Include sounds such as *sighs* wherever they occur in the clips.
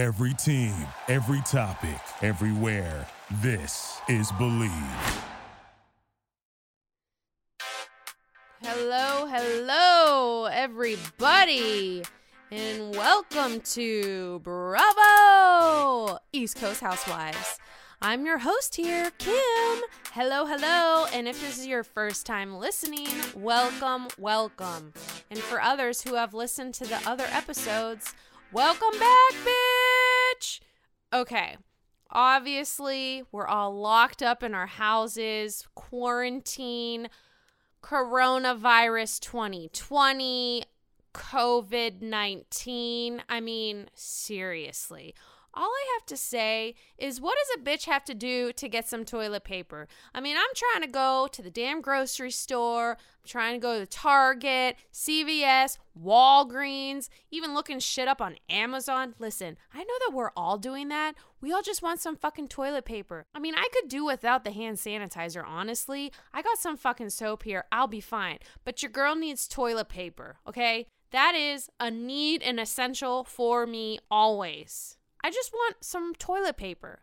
Every team, every topic, everywhere. This is Believe. Hello, hello, everybody, and welcome to Bravo East Coast Housewives. I'm your host here, Kim. Hello, hello, and if this is your first time listening, welcome, welcome. And for others who have listened to the other episodes, welcome back, bitch. Okay, obviously, we're all locked up in our houses, quarantine coronavirus 2020, COVID 19. I mean, seriously. All I have to say is, what does a bitch have to do to get some toilet paper? I mean, I'm trying to go to the damn grocery store. I'm trying to go to Target, CVS, Walgreens, even looking shit up on Amazon. Listen, I know that we're all doing that. We all just want some fucking toilet paper. I mean, I could do without the hand sanitizer, honestly. I got some fucking soap here. I'll be fine. But your girl needs toilet paper, okay? That is a need and essential for me always. I just want some toilet paper.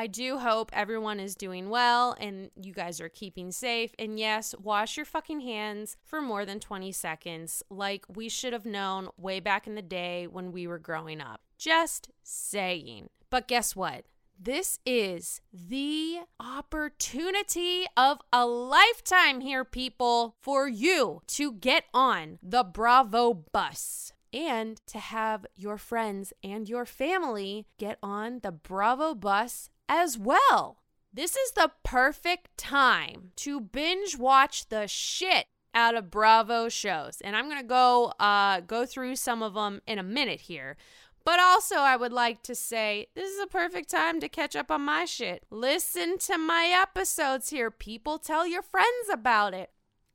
I do hope everyone is doing well and you guys are keeping safe. And yes, wash your fucking hands for more than 20 seconds, like we should have known way back in the day when we were growing up. Just saying. But guess what? This is the opportunity of a lifetime here, people, for you to get on the Bravo bus and to have your friends and your family get on the Bravo bus as well. This is the perfect time to binge watch the shit out of Bravo shows. And I'm going to go uh go through some of them in a minute here. But also, I would like to say this is a perfect time to catch up on my shit. Listen to my episodes here, people. Tell your friends about it.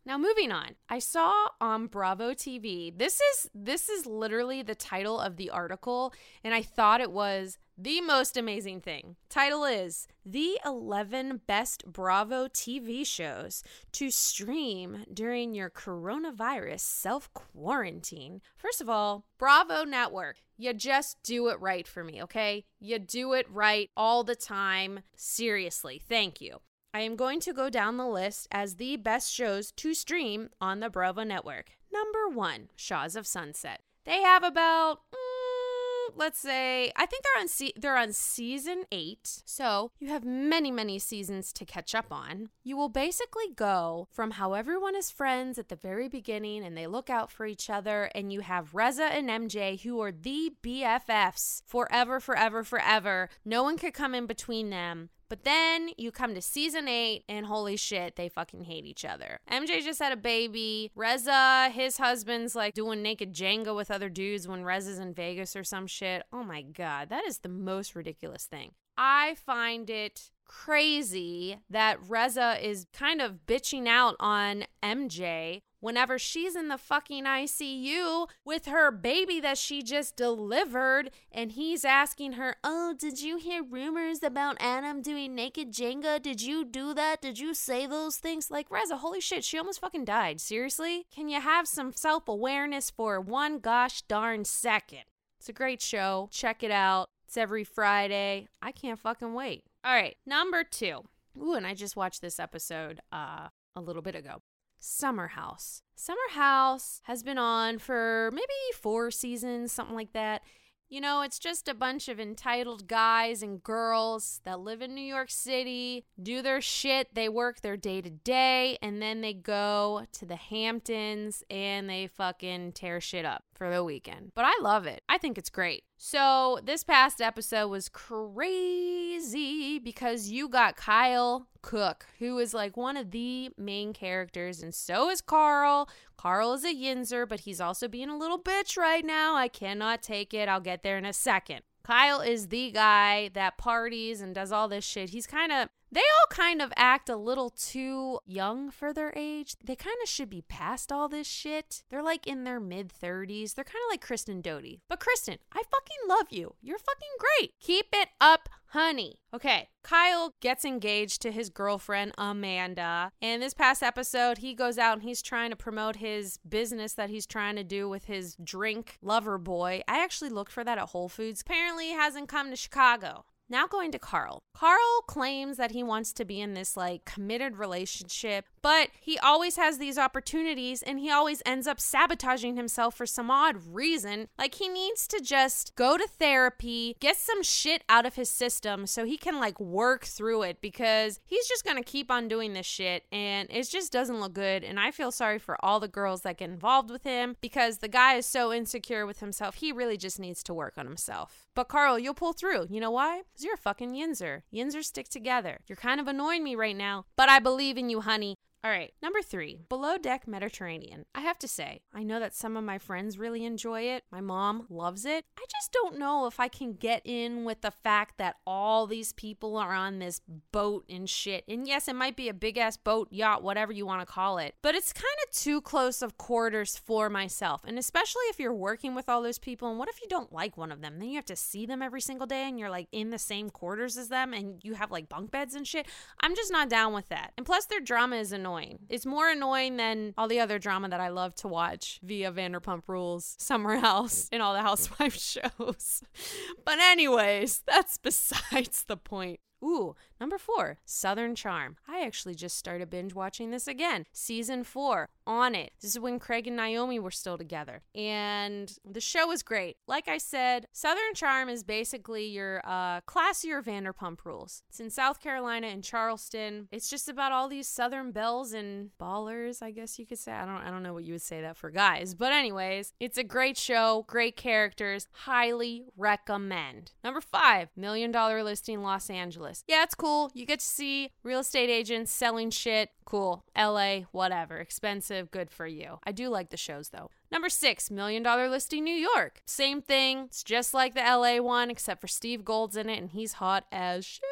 Now moving on. I saw on Bravo TV. This is this is literally the title of the article and I thought it was the most amazing thing. Title is The 11 Best Bravo TV Shows to Stream During Your Coronavirus Self Quarantine. First of all, Bravo Network. You just do it right for me, okay? You do it right all the time. Seriously, thank you. I am going to go down the list as the best shows to stream on the Bravo network. Number one, Shahs of Sunset. They have about, mm, let's say, I think they're on se- they're on season eight. So you have many many seasons to catch up on. You will basically go from how everyone is friends at the very beginning and they look out for each other, and you have Reza and MJ who are the BFFs forever, forever, forever. No one could come in between them. But then you come to season eight, and holy shit, they fucking hate each other. MJ just had a baby. Reza, his husband's like doing naked Jenga with other dudes when Reza's in Vegas or some shit. Oh my god, that is the most ridiculous thing. I find it crazy that Reza is kind of bitching out on MJ whenever she's in the fucking ICU with her baby that she just delivered and he's asking her, "Oh, did you hear rumors about Adam doing naked Jenga? Did you do that? Did you say those things?" Like, Reza, holy shit, she almost fucking died. Seriously? Can you have some self-awareness for one gosh darn second? It's a great show. Check it out. It's every Friday. I can't fucking wait. All right, number 2. Ooh, and I just watched this episode uh a little bit ago. Summer House. Summer House has been on for maybe four seasons, something like that. You know, it's just a bunch of entitled guys and girls that live in New York City, do their shit, they work their day to day, and then they go to the Hamptons and they fucking tear shit up for the weekend. But I love it. I think it's great. So, this past episode was crazy because you got Kyle Cooke, who is like one of the main characters, and so is Carl. Carl is a yinzer, but he's also being a little bitch right now. I cannot take it. I'll get there in a second. Kyle is the guy that parties and does all this shit. He's kind of, they all kind of act a little too young for their age. They kind of should be past all this shit. They're like in their mid 30s. They're kind of like Kristen Doty. But Kristen, I fucking love you. You're fucking great. Keep it up, honey. Okay, Kyle gets engaged to his girlfriend, Amanda. And this past episode, he goes out and he's trying to promote his business that he's trying to do with his drink Loverboy. I actually looked for that at Whole Foods. Apparently, he hasn't come to Chicago. Now going to Carl. Carl claims that he wants to be in this like committed relationship, but he always has these opportunities and he always ends up sabotaging himself for some odd reason. Like he needs to just go to therapy, get some shit out of his system so he can like work through it because he's just going to keep on doing this shit and it just doesn't look good and I feel sorry for all the girls that get involved with him because the guy is so insecure with himself. He really just needs to work on himself. But Carl, you'll pull through. You know why? Because you're a fucking yinzer. Yinzers stick together. You're kind of annoying me right now, but I believe in you, honey. All right, number three, Below Deck Mediterranean. I have to say, I know that some of my friends really enjoy it. My mom loves it. I just don't know if I can get in with the fact that all these people are on this boat and shit. And yes, it might be a big ass boat, yacht, whatever you want to call it, but it's kind of too close of quarters for myself. And especially if you're working with all those people, and what if you don't like one of them? Then you have to see them every single day and you're like in the same quarters as them and you have like bunk beds and shit. I'm just not down with that. And plus, their drama is annoying annoying. It's more annoying than all the other drama that I love to watch via Vanderpump Rules, *laughs* Summer House, and all the Housewives *laughs* shows. but, anyways, that's *laughs* besides the point. Ooh, number four, Southern Charm. I actually just started binge watching this again. Season four, on it. This is when Craig and Naomi were still together. And the show is great. Like I said, Southern Charm is basically your uh, classier Vanderpump rules. It's in South Carolina and Charleston. It's just about all these Southern belles and ballers, I guess you could say. I don't I don't know what you would say that for guys. But anyways, it's a great show, great characters. Highly recommend. Number five, Million Dollar Listing Los Angeles. Yeah, it's cool. You get to see real estate agents selling shit. Cool. LA, whatever. Expensive, good for you. I do like the shows though. Number six, Million Dollar Listing New York. Same thing. It's just like the LA one, except for Steve Gold's in it and he's hot as shit.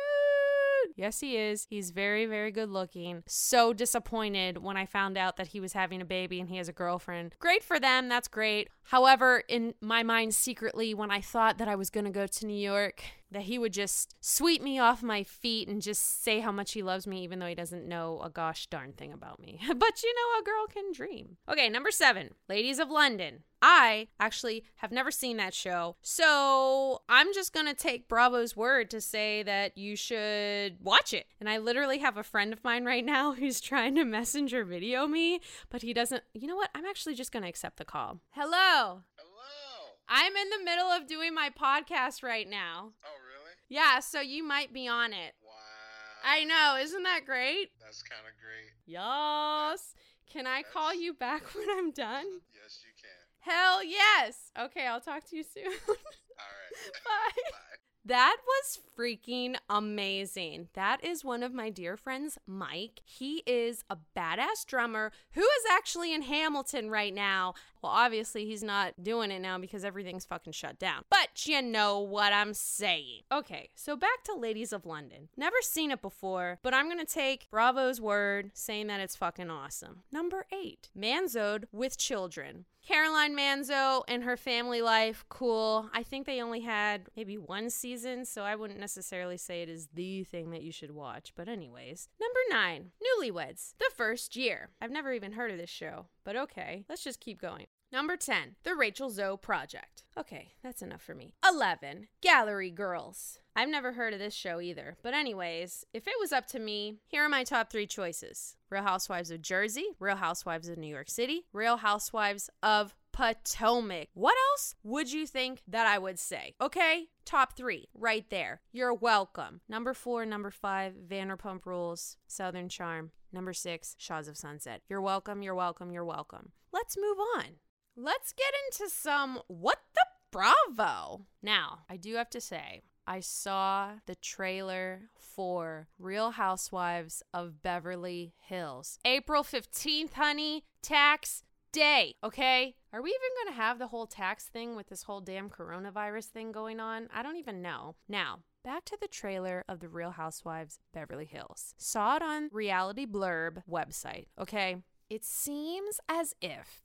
Yes, he is. He's very, very good looking. So disappointed when I found out that he was having a baby and he has a girlfriend. Great for them. That's great. However, in my mind, secretly, when I thought that I was going to go to New York, that he would just sweep me off my feet and just say how much he loves me, even though he doesn't know a gosh darn thing about me. *laughs* but you know, a girl can dream. Okay, number seven Ladies of London. I actually have never seen that show. So I'm just going to take Bravo's word to say that you should watch it. And I literally have a friend of mine right now *laughs* who's trying to messenger video me, but he doesn't. You know what? I'm actually just going to accept the call. Hello. I'm in the middle of doing my podcast right now. Oh, really? Yeah, so you might be on it. Wow. I know. Isn't that great? That's kind of great. Yes. Can I call you back *laughs* when I'm done? Yes, you can. Hell yes. Okay, I'll talk to you soon. *laughs* All right. Bye. *laughs* Bye. That was freaking amazing. That is one of my dear friends, Mike. He is a badass drummer who is actually in Hamilton right now. Well, obviously, he's not doing it now because everything's fucking shut down. But you know what I'm saying. Okay, so back to Ladies of London. Never seen it before, but I'm gonna take Bravo's word saying that it's fucking awesome. Number eight, Manzo'd with children. Caroline Manzo and her family life, cool. I think they only had maybe one season, so I wouldn't necessarily say it is the thing that you should watch. But, anyways, number nine, Newlyweds, the first year. I've never even heard of this show, but okay, let's just keep going. Number 10, The Rachel Zoe Project. Okay, that's enough for me. 11, Gallery Girls. I've never heard of this show either. But, anyways, if it was up to me, here are my top three choices Real Housewives of Jersey, Real Housewives of New York City, Real Housewives of Potomac. What else would you think that I would say? Okay, top three right there. You're welcome. Number four, number five, Vanderpump Rules, Southern Charm. Number six, Shahs of Sunset. You're welcome, you're welcome, you're welcome. Let's move on. Let's get into some what the bravo. Now, I do have to say, I saw the trailer for Real Housewives of Beverly Hills. April 15th, honey, tax day, okay? Are we even going to have the whole tax thing with this whole damn coronavirus thing going on? I don't even know. Now, Back to the trailer of The Real Housewives Beverly Hills. Saw it on Reality Blurb website, okay? It seems as if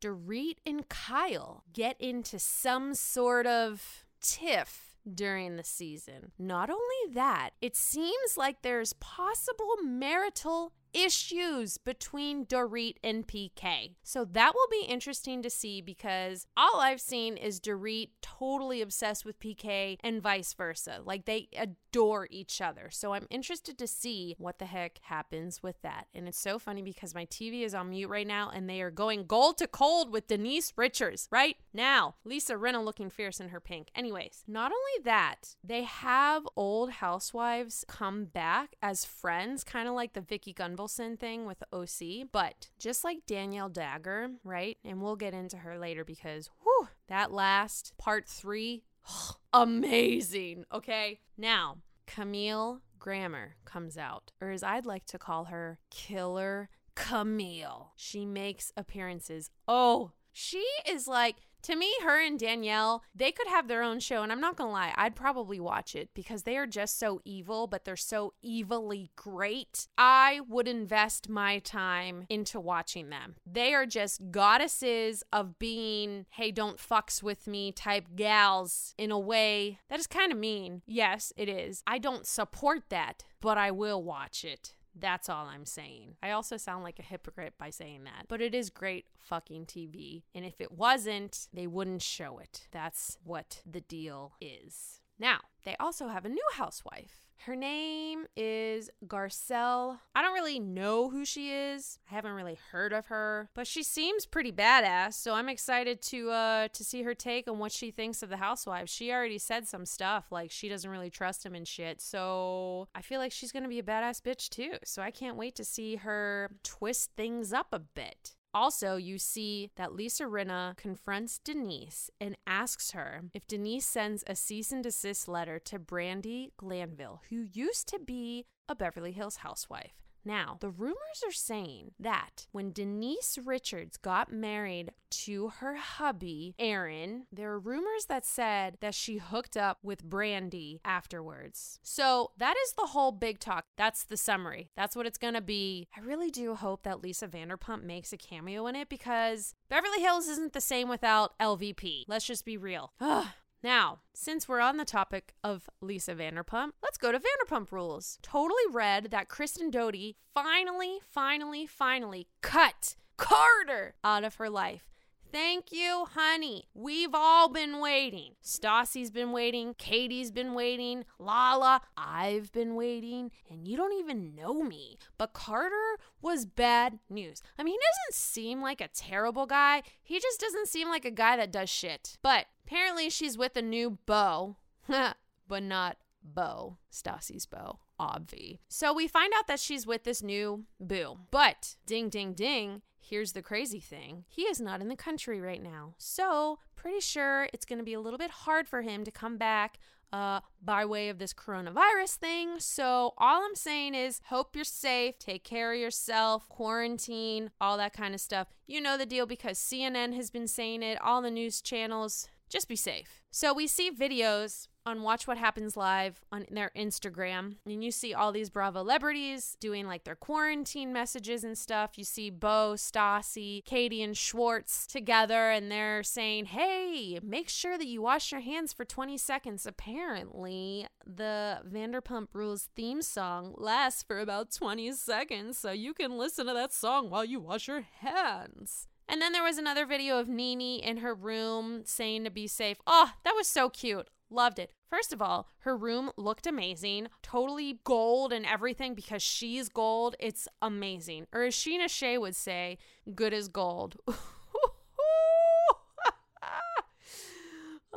Dorit and Kyle get into some sort of tiff during the season. Not only that, it seems like there's possible marital issues between Dorit and PK. So that will be interesting to see because all I've seen is Dorit totally obsessed with PK and vice versa. Like they adore each other. So I'm interested to see what the heck happens with that. And it's so funny because my TV is on mute right now and they are going gold to cold with Denise Richards right now. Lisa Rinna looking fierce in her pink. Anyways, not only that, they have old housewives come back as friends, kind of like the Vicki Gunvalson thing with OC, but just like Danielle Dagger, right? And we'll get into her later because whew, that last part three, *sighs* amazing. Okay. Now, Camille Grammer comes out, or as I'd like to call her, Killer Camille. She makes appearances. Oh, she is like to me, her and Danielle, they could have their own show. And I'm not going to lie, I'd probably watch it because they are just so evil, but they're so evilly great. I would invest my time into watching them. They are just goddesses of being, hey, don't fucks with me type gals in a way that is kind of mean. Yes, it is. I don't support that, but I will watch it. That's all I'm saying. I also sound like a hypocrite by saying that, but it is great fucking TV. And if it wasn't, they wouldn't show it. That's what the deal is. Now, they also have a new housewife. Her name is Garcelle. I don't really know who she is. I haven't really heard of her, but she seems pretty badass. So I'm excited to uh to see her take on what she thinks of the housewives. She already said some stuff like she doesn't really trust him and shit. So I feel like she's gonna be a badass bitch too. So I can't wait to see her twist things up a bit. Also, you see that Lisa Rinna confronts Denise and asks her if Denise sends a cease and desist letter to Brandi Glanville, who used to be a Beverly Hills housewife. Now, the rumors are saying that when Denise Richards got married to her hubby, Aaron, there are rumors that said that she hooked up with Brandi afterwards. So that is the whole big talk. That's the summary. That's what it's going to be. I really do hope that Lisa Vanderpump makes a cameo in it because Beverly Hills isn't the same without LVP. Let's just be real. Ugh. Now, since we're on the topic of Lisa Vanderpump, let's go to Vanderpump Rules. Totally read that Kristen Doty finally, finally, finally cut Carter out of her life. Thank you, honey. We've all been waiting. Stassi's been waiting. Katie's been waiting. Lala, I've been waiting. And you don't even know me. But Carter was bad news. I mean, he doesn't seem like a terrible guy. He just doesn't seem like a guy that does shit. But apparently, she's with a new beau, *laughs* but not Beau, Stassi's beau, obvi. So we find out that she's with this new boo. But ding, ding, ding. Here's the crazy thing he is not in the country right now. So, pretty sure it's going to be a little bit hard for him to come back uh, by way of this coronavirus thing. So, all I'm saying is hope you're safe, take care of yourself, quarantine, all that kind of stuff. You know the deal because CNN has been saying it, all the news channels. Just be safe. So, we see videos on Watch What Happens Live on their Instagram, and you see all these Bravo celebrities doing like their quarantine messages and stuff. You see Beau, Stassi, Katie, and Schwartz together, and they're saying, Hey, make sure that you wash your hands for 20 seconds. Apparently, the Vanderpump Rules theme song lasts for about 20 seconds, so you can listen to that song while you wash your hands. And then there was another video of Nene in her room saying to be safe. Oh, that was so cute. Loved it. First of all, her room looked amazing, totally gold and everything because she's gold. It's amazing. Or as Scheana Shay would say, good as gold. *laughs*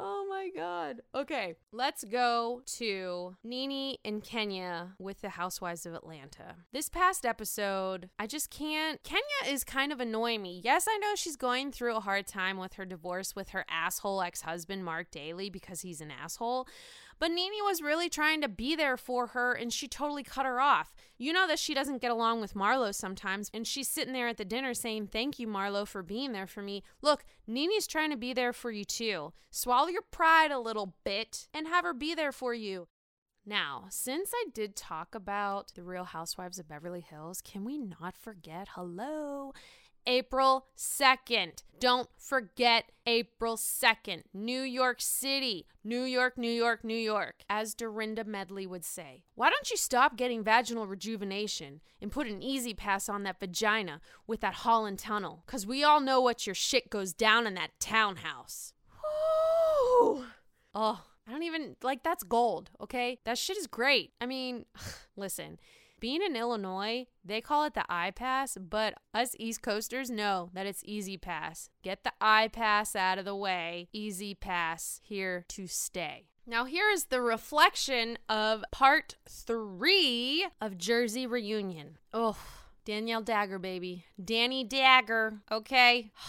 Oh God. Okay, let's go to Nene and Kenya with the Housewives of Atlanta. This past episode, I just can't. Kenya is kind of annoying me. Yes, I know she's going through a hard time with her divorce with her asshole ex husband, Marc Daly, because he's an asshole. But Nene was really trying to be there for her and she totally cut her off. You know that she doesn't get along with Marlo sometimes, and she's sitting there at the dinner saying, Thank you, Marlo, for being there for me. Look, Nene's trying to be there for you too. Swallow your pride a little bit and have her be there for you. Now, since I did talk about the Real Housewives of Beverly Hills, can we not forget, hello, April 2nd. Don't forget April 2nd. New York City. New York, New York, New York. As Dorinda Medley would say. Why don't you stop getting vaginal rejuvenation and put an E-ZPass on that vagina with that Holland tunnel? Because we all know what your shit goes down in that townhouse. Oh, I don't even like that's gold, okay? That shit is great. I mean, *sighs* listen, being in Illinois, they call it the I-PASS, but us East Coasters know that it's E-ZPass. Get the I-PASS out of the way. E-ZPass here to stay. Now, here is the reflection of part three of Jersey Reunion. Oh, Danielle Dagger, baby. Danny Dagger, okay? *sighs*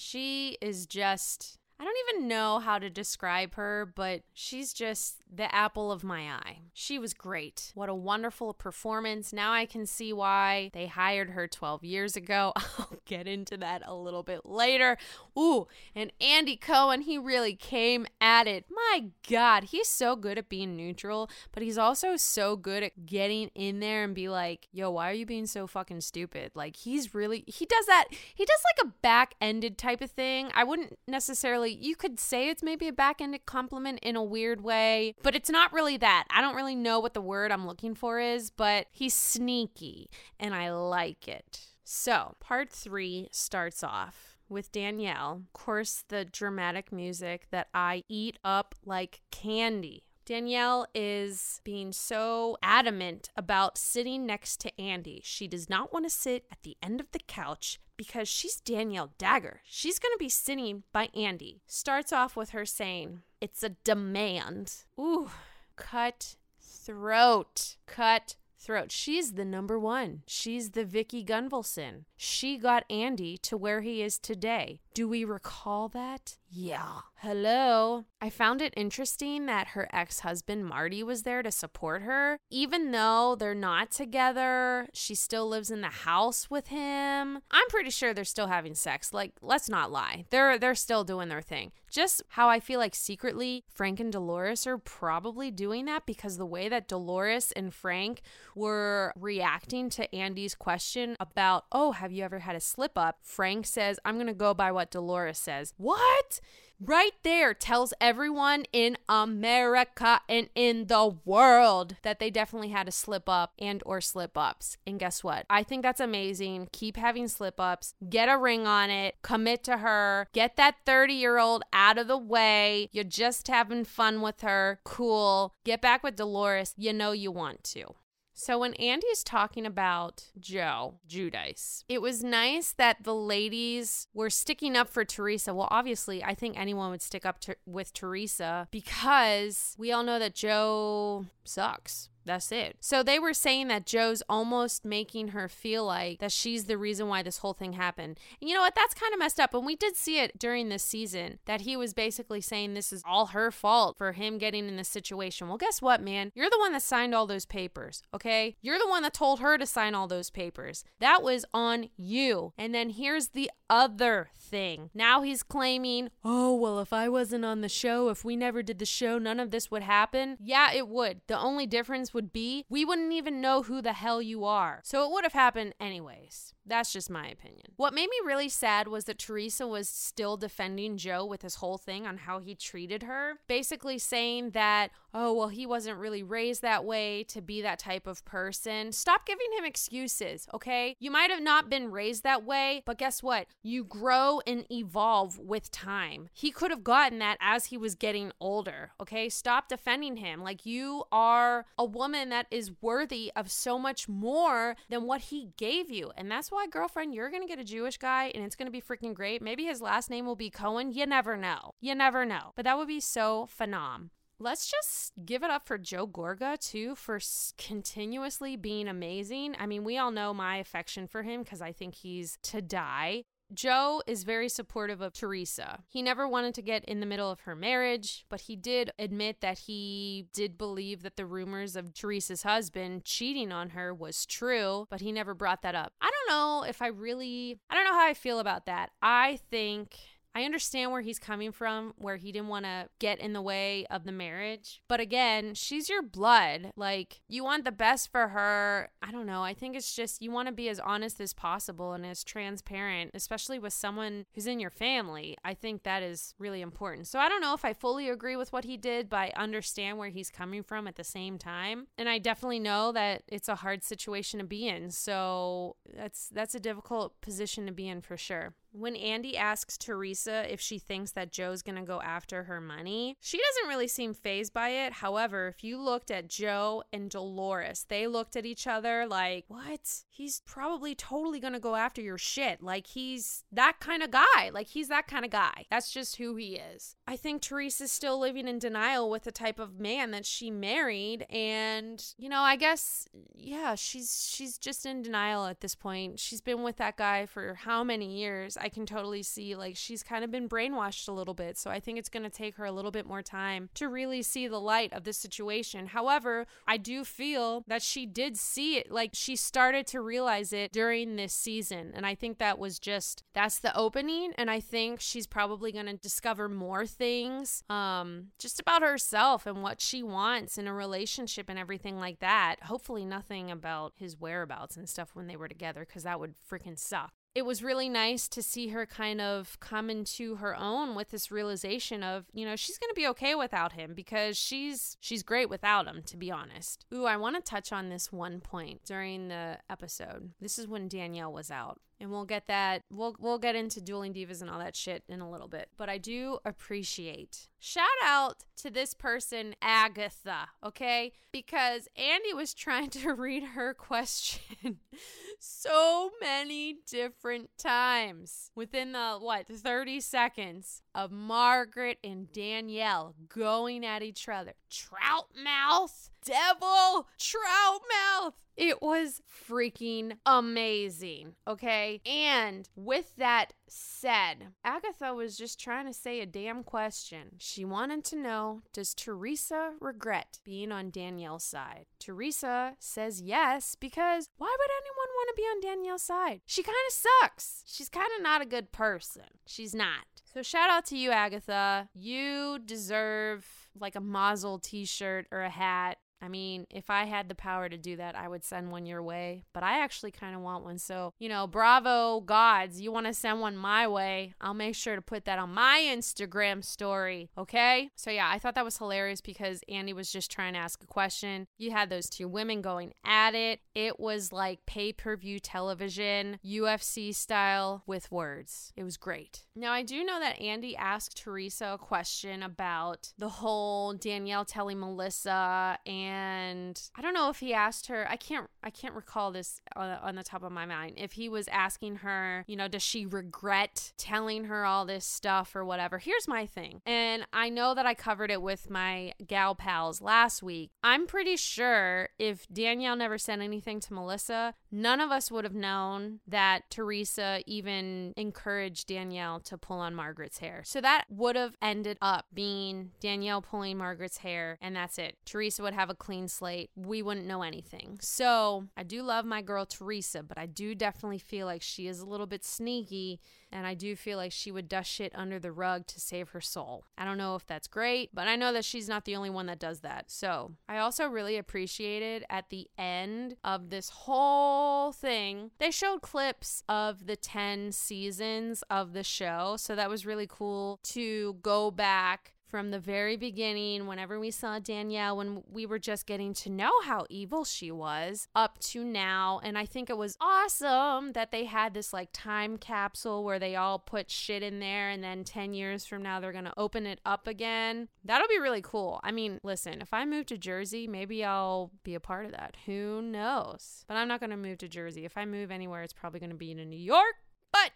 She is just I don't even know how to describe her, but she's just the apple of my eye. She was great. What a wonderful performance. Now I can see why they hired her 12 years ago. *laughs* I'll get into that a little bit later. Ooh, and Andy Cohen, he really came at it. My God, he's so good at being neutral, but he's also so good at getting in there and be like, yo, why are you being so fucking stupid? Like, he's really, he does that, he does like a back ended type of thing. I wouldn't necessarily you could say it's maybe a backended compliment in a weird way, but it's not really that. I don't really know what the word I'm looking for is, but he's sneaky and I like it. So, part three starts off with Danielle. Of course, the dramatic music that I eat up like candy. Danielle is being so adamant about sitting next to Andy. She does not want to sit at the end of the couch because she's Danielle Dagger. She's going to be sitting by Andy. Starts off with her saying, It's a demand. Ooh, cut throat. Cut throat. She's the number one. She's the Vicki Gunvalson. She got Andy to where he is today. Do we recall that? Yeah. Hello. I found it interesting that her ex husband Marty was there to support her. Even though they're not together, she still lives in the house with him. I'm pretty sure they're still having sex. Like, let's not lie. They're they're still doing their thing. Just how I feel like secretly Frank and Dolores are probably doing that because the way that Dolores and Frank were reacting to Andy's question about, "Oh, have you ever had a slip up?" Frank says, "I'm going to go by what Dolores says." What? right there tells everyone in America and in the world that they definitely had a slip up and or slip ups. And guess what? I think that's amazing. Keep having slip ups. Get a ring on it. Commit to her. Get that 30-year-old out of the way. You're just having fun with her. Cool. Get back with Dolores. You know you want to. So when Andy's talking about Joe Giudice, it was nice that the ladies were sticking up for Teresa. Well, obviously, I think anyone would stick up to, with Teresa because we all know that Joe sucks. That's it. So they were saying that Joe's almost making her feel like that she's the reason why this whole thing happened. And you know what? That's kind of messed up. And we did see it during this season that he was basically saying this is all her fault for him getting in this situation. Well, guess what, man? You're the one that signed all those papers, okay? You're the one that told her to sign all those papers. That was on you. And then here's the other thing. Now he's claiming, oh, well, if I wasn't on the show, if we never did the show, none of this would happen. Yeah, it would. The only difference would be we wouldn't even know who the hell you are. So it would have happened anyways. That's just my opinion. What made me really sad was that Teresa was still defending Joe with his whole thing on how he treated her, basically saying that, oh, well, he wasn't really raised that way to be that type of person. Stop giving him excuses, okay? You might have not been raised that way, but guess what? You grow and evolve with time. He could have gotten that as he was getting older, okay? Stop defending him. Like, you are a woman that is worthy of so much more than what he gave you. And that's why why, girlfriend, you're going to get a Jewish guy and it's going to be freaking great. Maybe his last name will be Cohen. You never know. You never know. But that would be so phenom. Let's just give it up for Joe Gorga, too, for continuously being amazing. I mean, we all know my affection for him because I think he's to die. Joe is very supportive of Teresa. He never wanted to get in the middle of her marriage, but he did admit that he did believe that the rumors of Teresa's husband cheating on her was true, but he never brought that up. I don't know if I really, I don't know how I feel about that. I think I understand where he's coming from, where he didn't want to get in the way of the marriage. But again, she's your blood. Like, you want the best for her. I don't know. I think it's just you want to be as honest as possible and as transparent, especially with someone who's in your family. I think that is really important. So I don't know if I fully agree with what he did, but I understand where he's coming from at the same time. And I definitely know that it's a hard situation to be in. So that's that's a difficult position to be in for sure. When Andy asks Teresa if she thinks that Joe's gonna go after her money, she doesn't really seem phased by it. However, if you looked at Joe and Dolores, they looked at each other like, What? He's probably totally gonna go after your shit. Like, he's that kind of guy. Like, he's that kind of guy. That's just who he is. I think Teresa's still living in denial with the type of man that she married. And, you know, I guess, yeah, she's she's just in denial at this point. She's been with that guy for how many years? I can totally see like she's kind of been brainwashed a little bit. So I think it's going to take her a little bit more time to really see the light of this situation. However, I do feel that she did see it. Like she started to realize it during this season. And I think that was just that's the opening. And I think she's probably going to discover more things um, just about herself and what she wants in a relationship and everything like that. Hopefully, nothing about his whereabouts and stuff when they were together because that would freaking suck it was really nice to see her kind of come into her own with this realization of, you know, she's going to be okay without him because she's she's great without him to be honest. Ooh, I want to touch on this one point during the episode. This is when Danielle was out and we'll get that we'll we'll get into dueling divas and all that shit in a little bit. But i do appreciate shout out to this person agatha okay? Because andy was trying to *laughs* read her question *laughs* so many different times. Within the what 30 seconds of margaret and danielle going at each other. Trout mouth devil trout mouth it was freaking amazing, okay? And with that said, Agatha was just trying to say a damn question. She wanted to know Does Teresa regret being on Danielle's side? Teresa says yes, because why would anyone want to be on Danielle's side? She kind of sucks. She's kind of not a good person. She's not. So shout out to you, Agatha. You deserve like a Mazel t shirt or a hat I mean, if I had the power to do that, I would send one your way, but I actually kind of want one. So, you know, bravo gods, you want to send one my way, I'll make sure to put that on my Instagram story, okay? So, yeah, I thought that was hilarious because Andy was just trying to ask a question. You had those two women going at it. It was like pay per view television, UFC style with words. It was great. Now, I do know that Andy asked Teresa a question about the whole Danielle telling Melissa and and I don't know if he asked her. I can't. I can't recall this on, on the top of my mind. If he was asking her, you know, does she regret telling her all this stuff or whatever? Here's my thing, and I know that I covered it with my gal pals last week. I'm pretty sure if Danielle never said anything to Melissa, none of us would have known that Teresa even encouraged Danielle to pull on Margaret's hair. So that would have ended up being Danielle pulling Margaret's hair, and that's it. Teresa would have a clean slate, we wouldn't know anything. So I do love my girl Teresa, but I do definitely feel like she is a little bit sneaky and I do feel like she would dust shit under the rug to save her soul. I don't know if that's great, but I know that she's not the only one that does that. So I also really appreciated at the end of this whole thing, they showed clips of the 10 seasons of the show. So that was really cool to go back from the very beginning, whenever we saw Danielle, when we were just getting to know how evil she was, up to now. And I think it was awesome that they had this like time capsule where they all put shit in there, and then 10 years from now, they're going to open it up again. That'll be really cool. I mean, listen, if I move to Jersey, maybe I'll be a part of that. Who knows? But I'm not going to move to Jersey. If I move anywhere, it's probably going to be in New York. But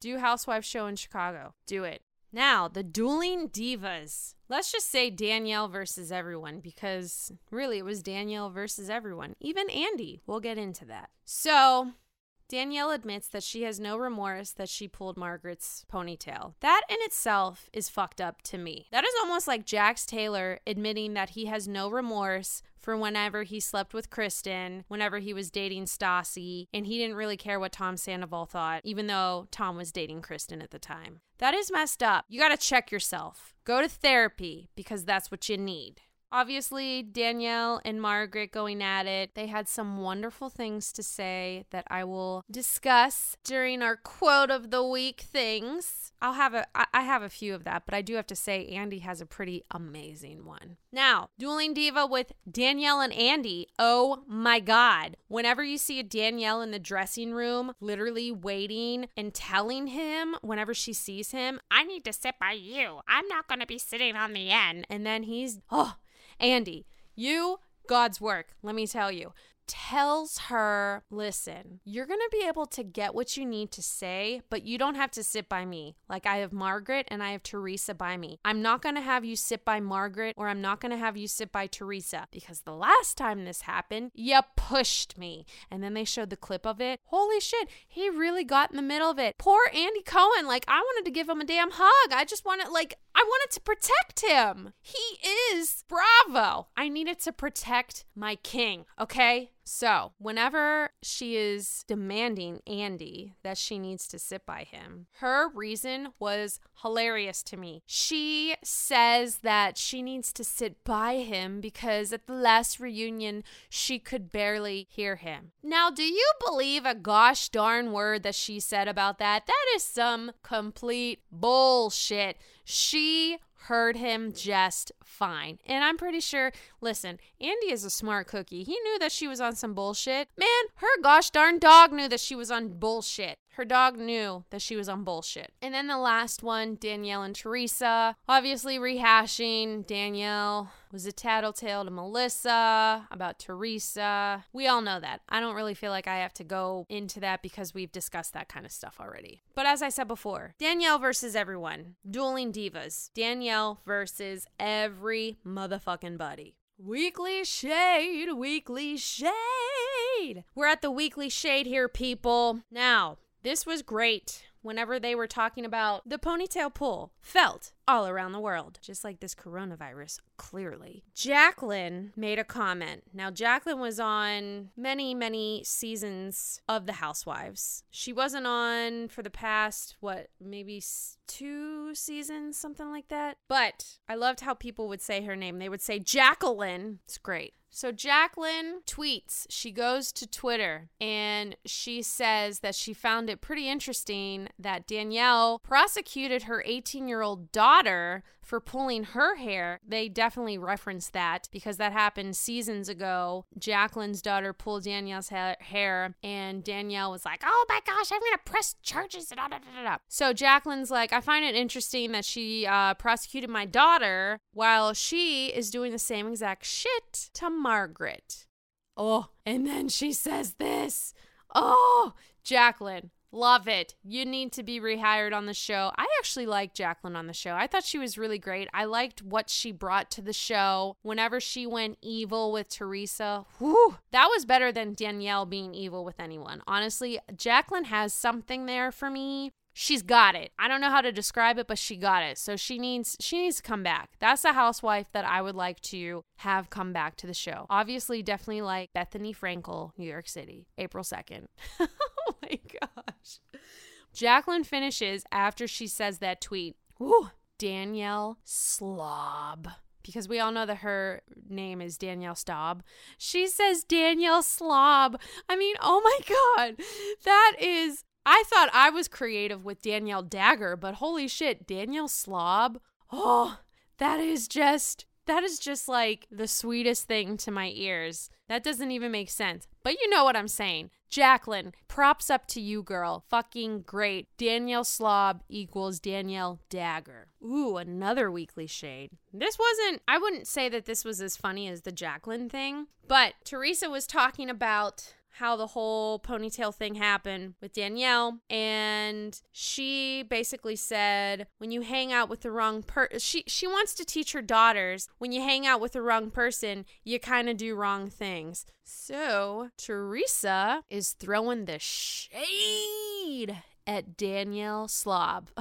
do Housewives show in Chicago. Do it. Now, the dueling divas. Let's just say Danielle versus everyone because really it was Danielle versus everyone. Even Andy. We'll get into that. So, Danielle admits that she has no remorse that she pulled Margaret's ponytail. That in itself is fucked up to me. That is almost like Jax Taylor admitting that he has no remorse for whenever he slept with Kristen, whenever he was dating Stassi, and he didn't really care what Tom Sandoval thought, even though Tom was dating Kristen at the time. That is messed up. You got to check yourself. Go to therapy because that's what you need. Obviously, Danielle and Margaret going at it. They had some wonderful things to say that I will discuss during our quote of the week things. I'll have a I have a few of that, but I do have to say Andy has a pretty amazing one. Now, dueling diva with Danielle and Andy. Oh my god. Whenever you see a Danielle in the dressing room literally waiting and telling him whenever she sees him, I need to sit by you. I'm not going to be sitting on the end. And then he's oh, Andy, you God's work, let me tell you tells her, listen, you're going to be able to get what you need to say, but you don't have to sit by me. Like I have Margaret and I have Teresa by me. I'm not going to have you sit by Margaret or I'm not going to have you sit by Teresa because the last time this happened, you pushed me. And then they showed the clip of it. Holy shit, he really got in the middle of it. Poor Andy Cohen. Like I wanted to give him a damn hug. I just wanted, like, I wanted to protect him. He is bravo. I needed to protect my king, okay? So, whenever she is demanding Andy that she needs to sit by him, her reason was hilarious to me. She says that she needs to sit by him because at the last reunion, she could barely hear him. Now, do you believe a gosh darn word that she said about that? That is some complete bullshit. She heard him just fine. And I'm pretty sure, listen, Andy is a smart cookie. He knew that she was on some bullshit. Man, her gosh darn dog knew that she was on bullshit. Her dog knew that she was on bullshit. And then the last one, Danielle and Teresa, obviously rehashing. Danielle was a tattletale to Melissa about Teresa. We all know that. I don't really feel like I have to go into that because we've discussed that kind of stuff already. But as I said before, Danielle versus everyone, dueling divas. Danielle versus every motherfucking buddy. Weekly shade, weekly shade. We're at the weekly shade here, people. Now, this was great whenever they were talking about the ponytail pull felt all around the world, just like this coronavirus, clearly. Jacqueline made a comment. Now, Jacqueline was on many, many seasons of The Housewives. She wasn't on for the past, what, maybe two seasons, something like that. But I loved how people would say her name. They would say Jacqueline. It's great. So Jacqueline tweets, she goes to Twitter and she says that she found it pretty interesting that Danielle prosecuted her 18 year old daughter for pulling her hair. They definitely reference that because that happened seasons ago. Jacqueline's daughter pulled Danielle's ha- hair and Danielle was like, oh my gosh, I'm to press charges. So Jacqueline's like, I find it interesting that she uh, prosecuted my daughter while she is doing the same exact shit to Margaret. Oh, and then she says this. Oh, Jacqueline, Love it. You need to be rehired on the show. I actually liked Jacqueline on the show. I thought she was really great. I liked what she brought to the show. Whenever she went evil with Teresa, whew, that was better than Danielle being evil with anyone. Honestly, Jacqueline has something there for me she's got it. I don't know how to describe it, but she got it. So she needs she needs to come back. That's a housewife that I would like to have come back to the show. Obviously, definitely like Bethenny Frankel, New York City, April 2nd. *laughs* oh my gosh. Jacqueline finishes after she says that tweet. Ooh, Danielle Slob because we all know that her name is Danielle Staub. She says Danielle Slob. I mean, oh my God. That is I thought I was creative with Danielle Dagger, but holy shit, Danielle Slob. Oh, that is just that is just like the sweetest thing to my ears. That doesn't even make sense. But you know what I'm saying. Jacqueline, props up to you, girl. Fucking great. Danielle Slob equals Danielle Dagger. Ooh, another weekly shade. This wasn't, I wouldn't say that this was as funny as the Jacqueline thing, but Teresa was talking about how the whole ponytail thing happened with Danielle and she basically said when you hang out with the wrong person she she wants to teach her daughters when you hang out with the wrong person you kind of do wrong things. So, Teresa is throwing the shade at Danielle Slob. *laughs*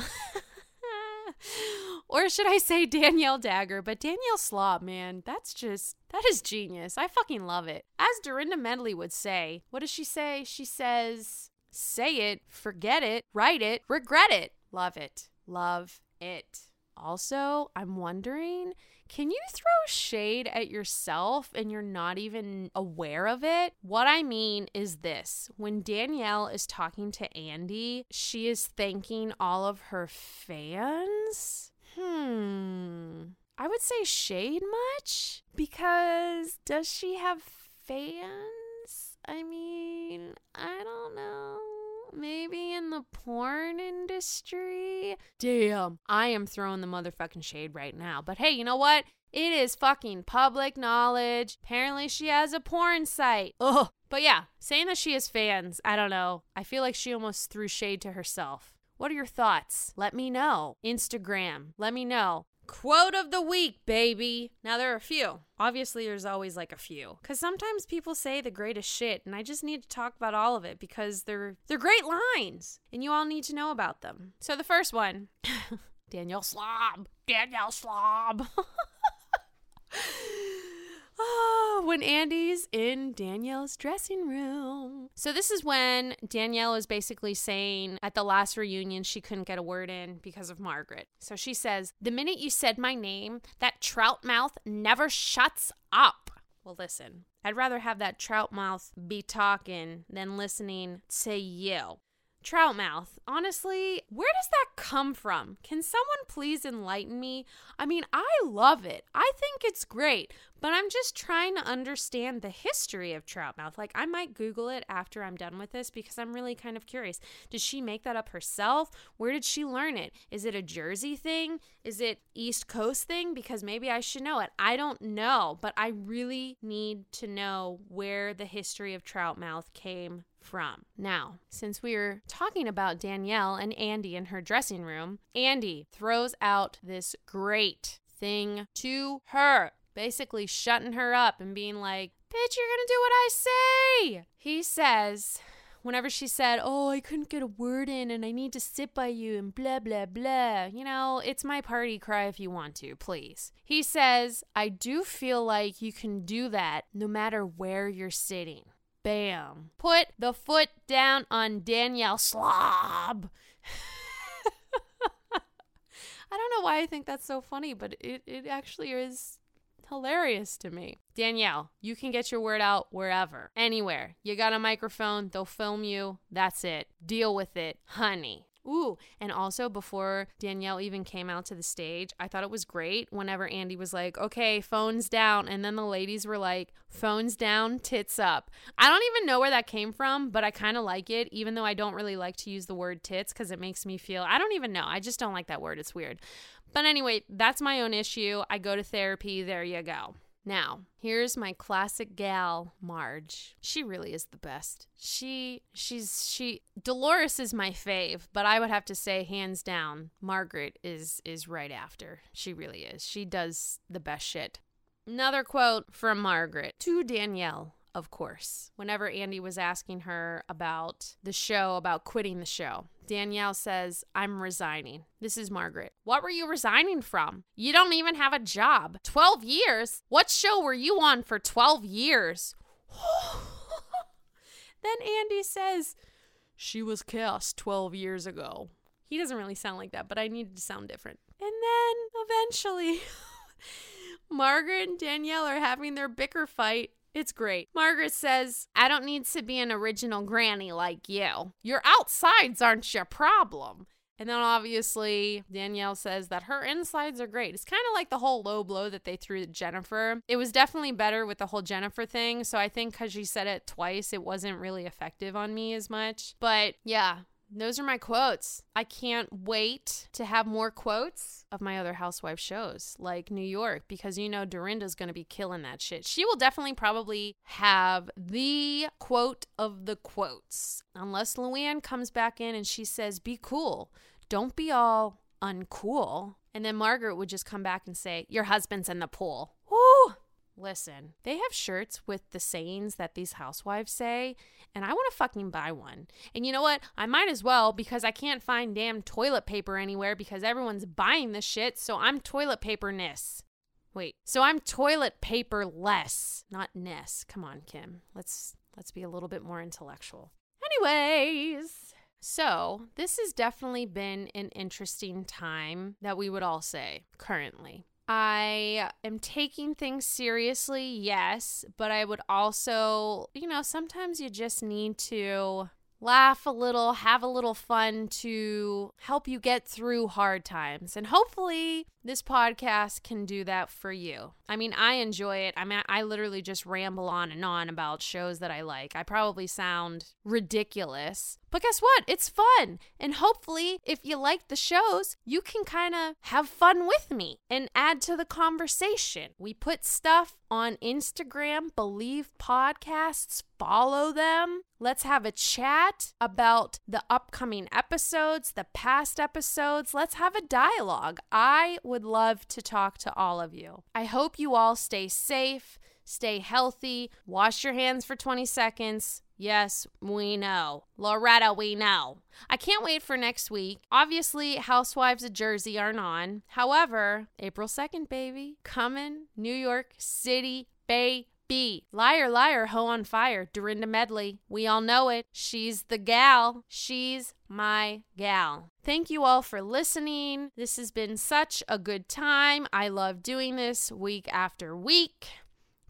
or should I say *laughs* Danielle Dagger? But Danielle Slob, man, that's just, that is genius. I fucking love it. As Dorinda Medley would say, what does she say? She says, say it, forget it, write it, regret it. Love it. Love it. Also, I'm wondering can you throw shade at yourself and you're not even aware of it? What I mean is this when Danielle is talking to Andy, she is thanking all of her fans. Hmm. I would say shade much because does she have fans? I mean, I don't know. Maybe in the porn industry? Damn, I am throwing the motherfucking shade right now. But hey, you know what? It is fucking public knowledge. Apparently, she has a porn site. Ugh. But yeah, saying that she has fans, I don't know. I feel like she almost threw shade to herself. What are your thoughts? Let me know. Instagram, let me know. Quote of the week, baby. Now, there are a few. Obviously, there's always like a few. Because sometimes people say the greatest shit, and I just need to talk about all of it because they're, they're great lines, and you all need to know about them. So, the first one *laughs* Daniel Slob. Daniel Slob. *laughs* Oh, when Andy's in Danielle's dressing room. So, this is when Danielle is basically saying at the last reunion she couldn't get a word in because of Margaret. So, she says, The minute you said my name, that trout mouth never shuts up. Well, listen, I'd rather have that trout mouth be talking than listening to you. Troutmouth, honestly, where does that come from? Can someone please enlighten me? I mean, I love it. I think it's great, but I'm just trying to understand the history of Troutmouth. Like, I might Google it after I'm done with this because I'm really kind of curious. Did she make that up herself? Where did she learn it? Is it a Jersey thing? Is it East Coast thing? Because maybe I should know it. I don't know, but I really need to know where the history of Troutmouth came from. Now, since we are talking about Danielle and Andy in her dressing room, Andy throws out this great thing to her, basically shutting her up and being like, Bitch, you're gonna do what I say. He says, whenever she said, Oh, I couldn't get a word in and I need to sit by you and blah, blah, blah, you know, it's my party cry if you want to, please. He says, I do feel like you can do that no matter where you're sitting. Bam. Put the foot down on Danielle Slob. *laughs* I don't know why I think that's so funny, but it, it actually is hilarious to me. Danielle, you can get your word out wherever, anywhere. You got a microphone, they'll film you. That's it. Deal with it, honey. Ooh, and also before Danielle even came out to the stage, I thought it was great whenever Andy was like, okay, phones down. And then the ladies were like, phones down, tits up. I don't even know where that came from, but I kind of like it, even though I don't really like to use the word tits because it makes me feel, I don't even know. I just don't like that word. It's weird. But anyway, that's my own issue. I go to therapy. There you go. Now, here's my classic gal, Marge. She really is the best. She she's she Dolores is my fave, but I would have to say hands down, Margaret is is right after. She really is. She does the best shit. Another quote from Margaret to Danielle of course, whenever Andy was asking her about the show, about quitting the show. Danielle says, I'm resigning. This is Margaret. What were you resigning from? You don't even have a job. 12 years? What show were you on for 12 years? *laughs* then Andy says, She was cast 12 years ago. He doesn't really sound like that, but I needed to sound different. And then eventually, *laughs* Margaret and Danielle are having their bicker fight it's great. Margaret says, I don't need to be an original granny like you. Your outsides aren't your problem. And then obviously, Danielle says that her insides are great. It's kind of like the whole low blow that they threw at Jennifer. It was definitely better with the whole Jennifer thing. So I think because she said it twice, it wasn't really effective on me as much. But yeah, those are my quotes. I can't wait to have more quotes of my other housewife shows, like New York, because you know Dorinda's going to be killing that shit. She will definitely probably have the quote of the quotes, unless Luann comes back in and she says, Be cool. Don't be all uncool. And then Margaret would just come back and say, Your husband's in the pool. Woo! Listen, they have shirts with the sayings that these housewives say, and I want to fucking buy one. And you know what? I might as well because I can't find damn toilet paper anywhere because everyone's buying this shit, so I'm toilet paper ness. Wait, so I'm toilet paper less, not ness. Come on, Kim. Let's let's be a little bit more intellectual. Anyways, So, this has definitely been an interesting time that we would all say currently. I am taking things seriously, yes, but I would also, you know, sometimes you just need to laugh a little, have a little fun to help you get through hard times. And hopefully, this podcast can do that for you. I mean, I enjoy it. I mean, I literally just ramble on and on about shows that I like. I probably sound ridiculous, but guess what? It's fun. And hopefully, if you like the shows, you can kind of have fun with me and add to the conversation. We put stuff on Instagram, Bleav Podcasts, follow them. Let's have a chat about the upcoming episodes, the past episodes. Let's have a dialogue. I would love to talk to all of you. I hope you all stay safe, stay healthy, wash your hands for 20 seconds. Yes, we know. Loretta, we know. I can't wait for next week. Obviously, Housewives of Jersey aren't on. However, April 2nd, baby, coming, New York City, baby. Liar, liar, hoe on fire, Dorinda Medley. We all know it. She's the gal. She's my gal. Thank you all for listening. This has been such a good time. I love doing this week after week.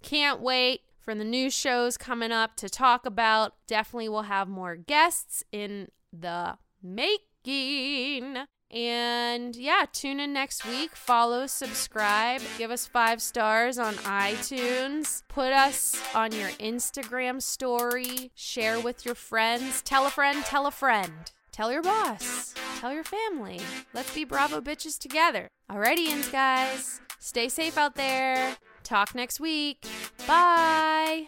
Can't wait for the new shows coming up to talk about. Definitely will have more guests in the making. And yeah, tune in next week. Follow, subscribe, give us five stars on iTunes, put us on your Instagram story, share with your friends, tell a friend, tell a friend, tell your boss, tell your family. Let's be Bravo bitches together. Alrighty, guys. Stay safe out there. Talk next week. Bye.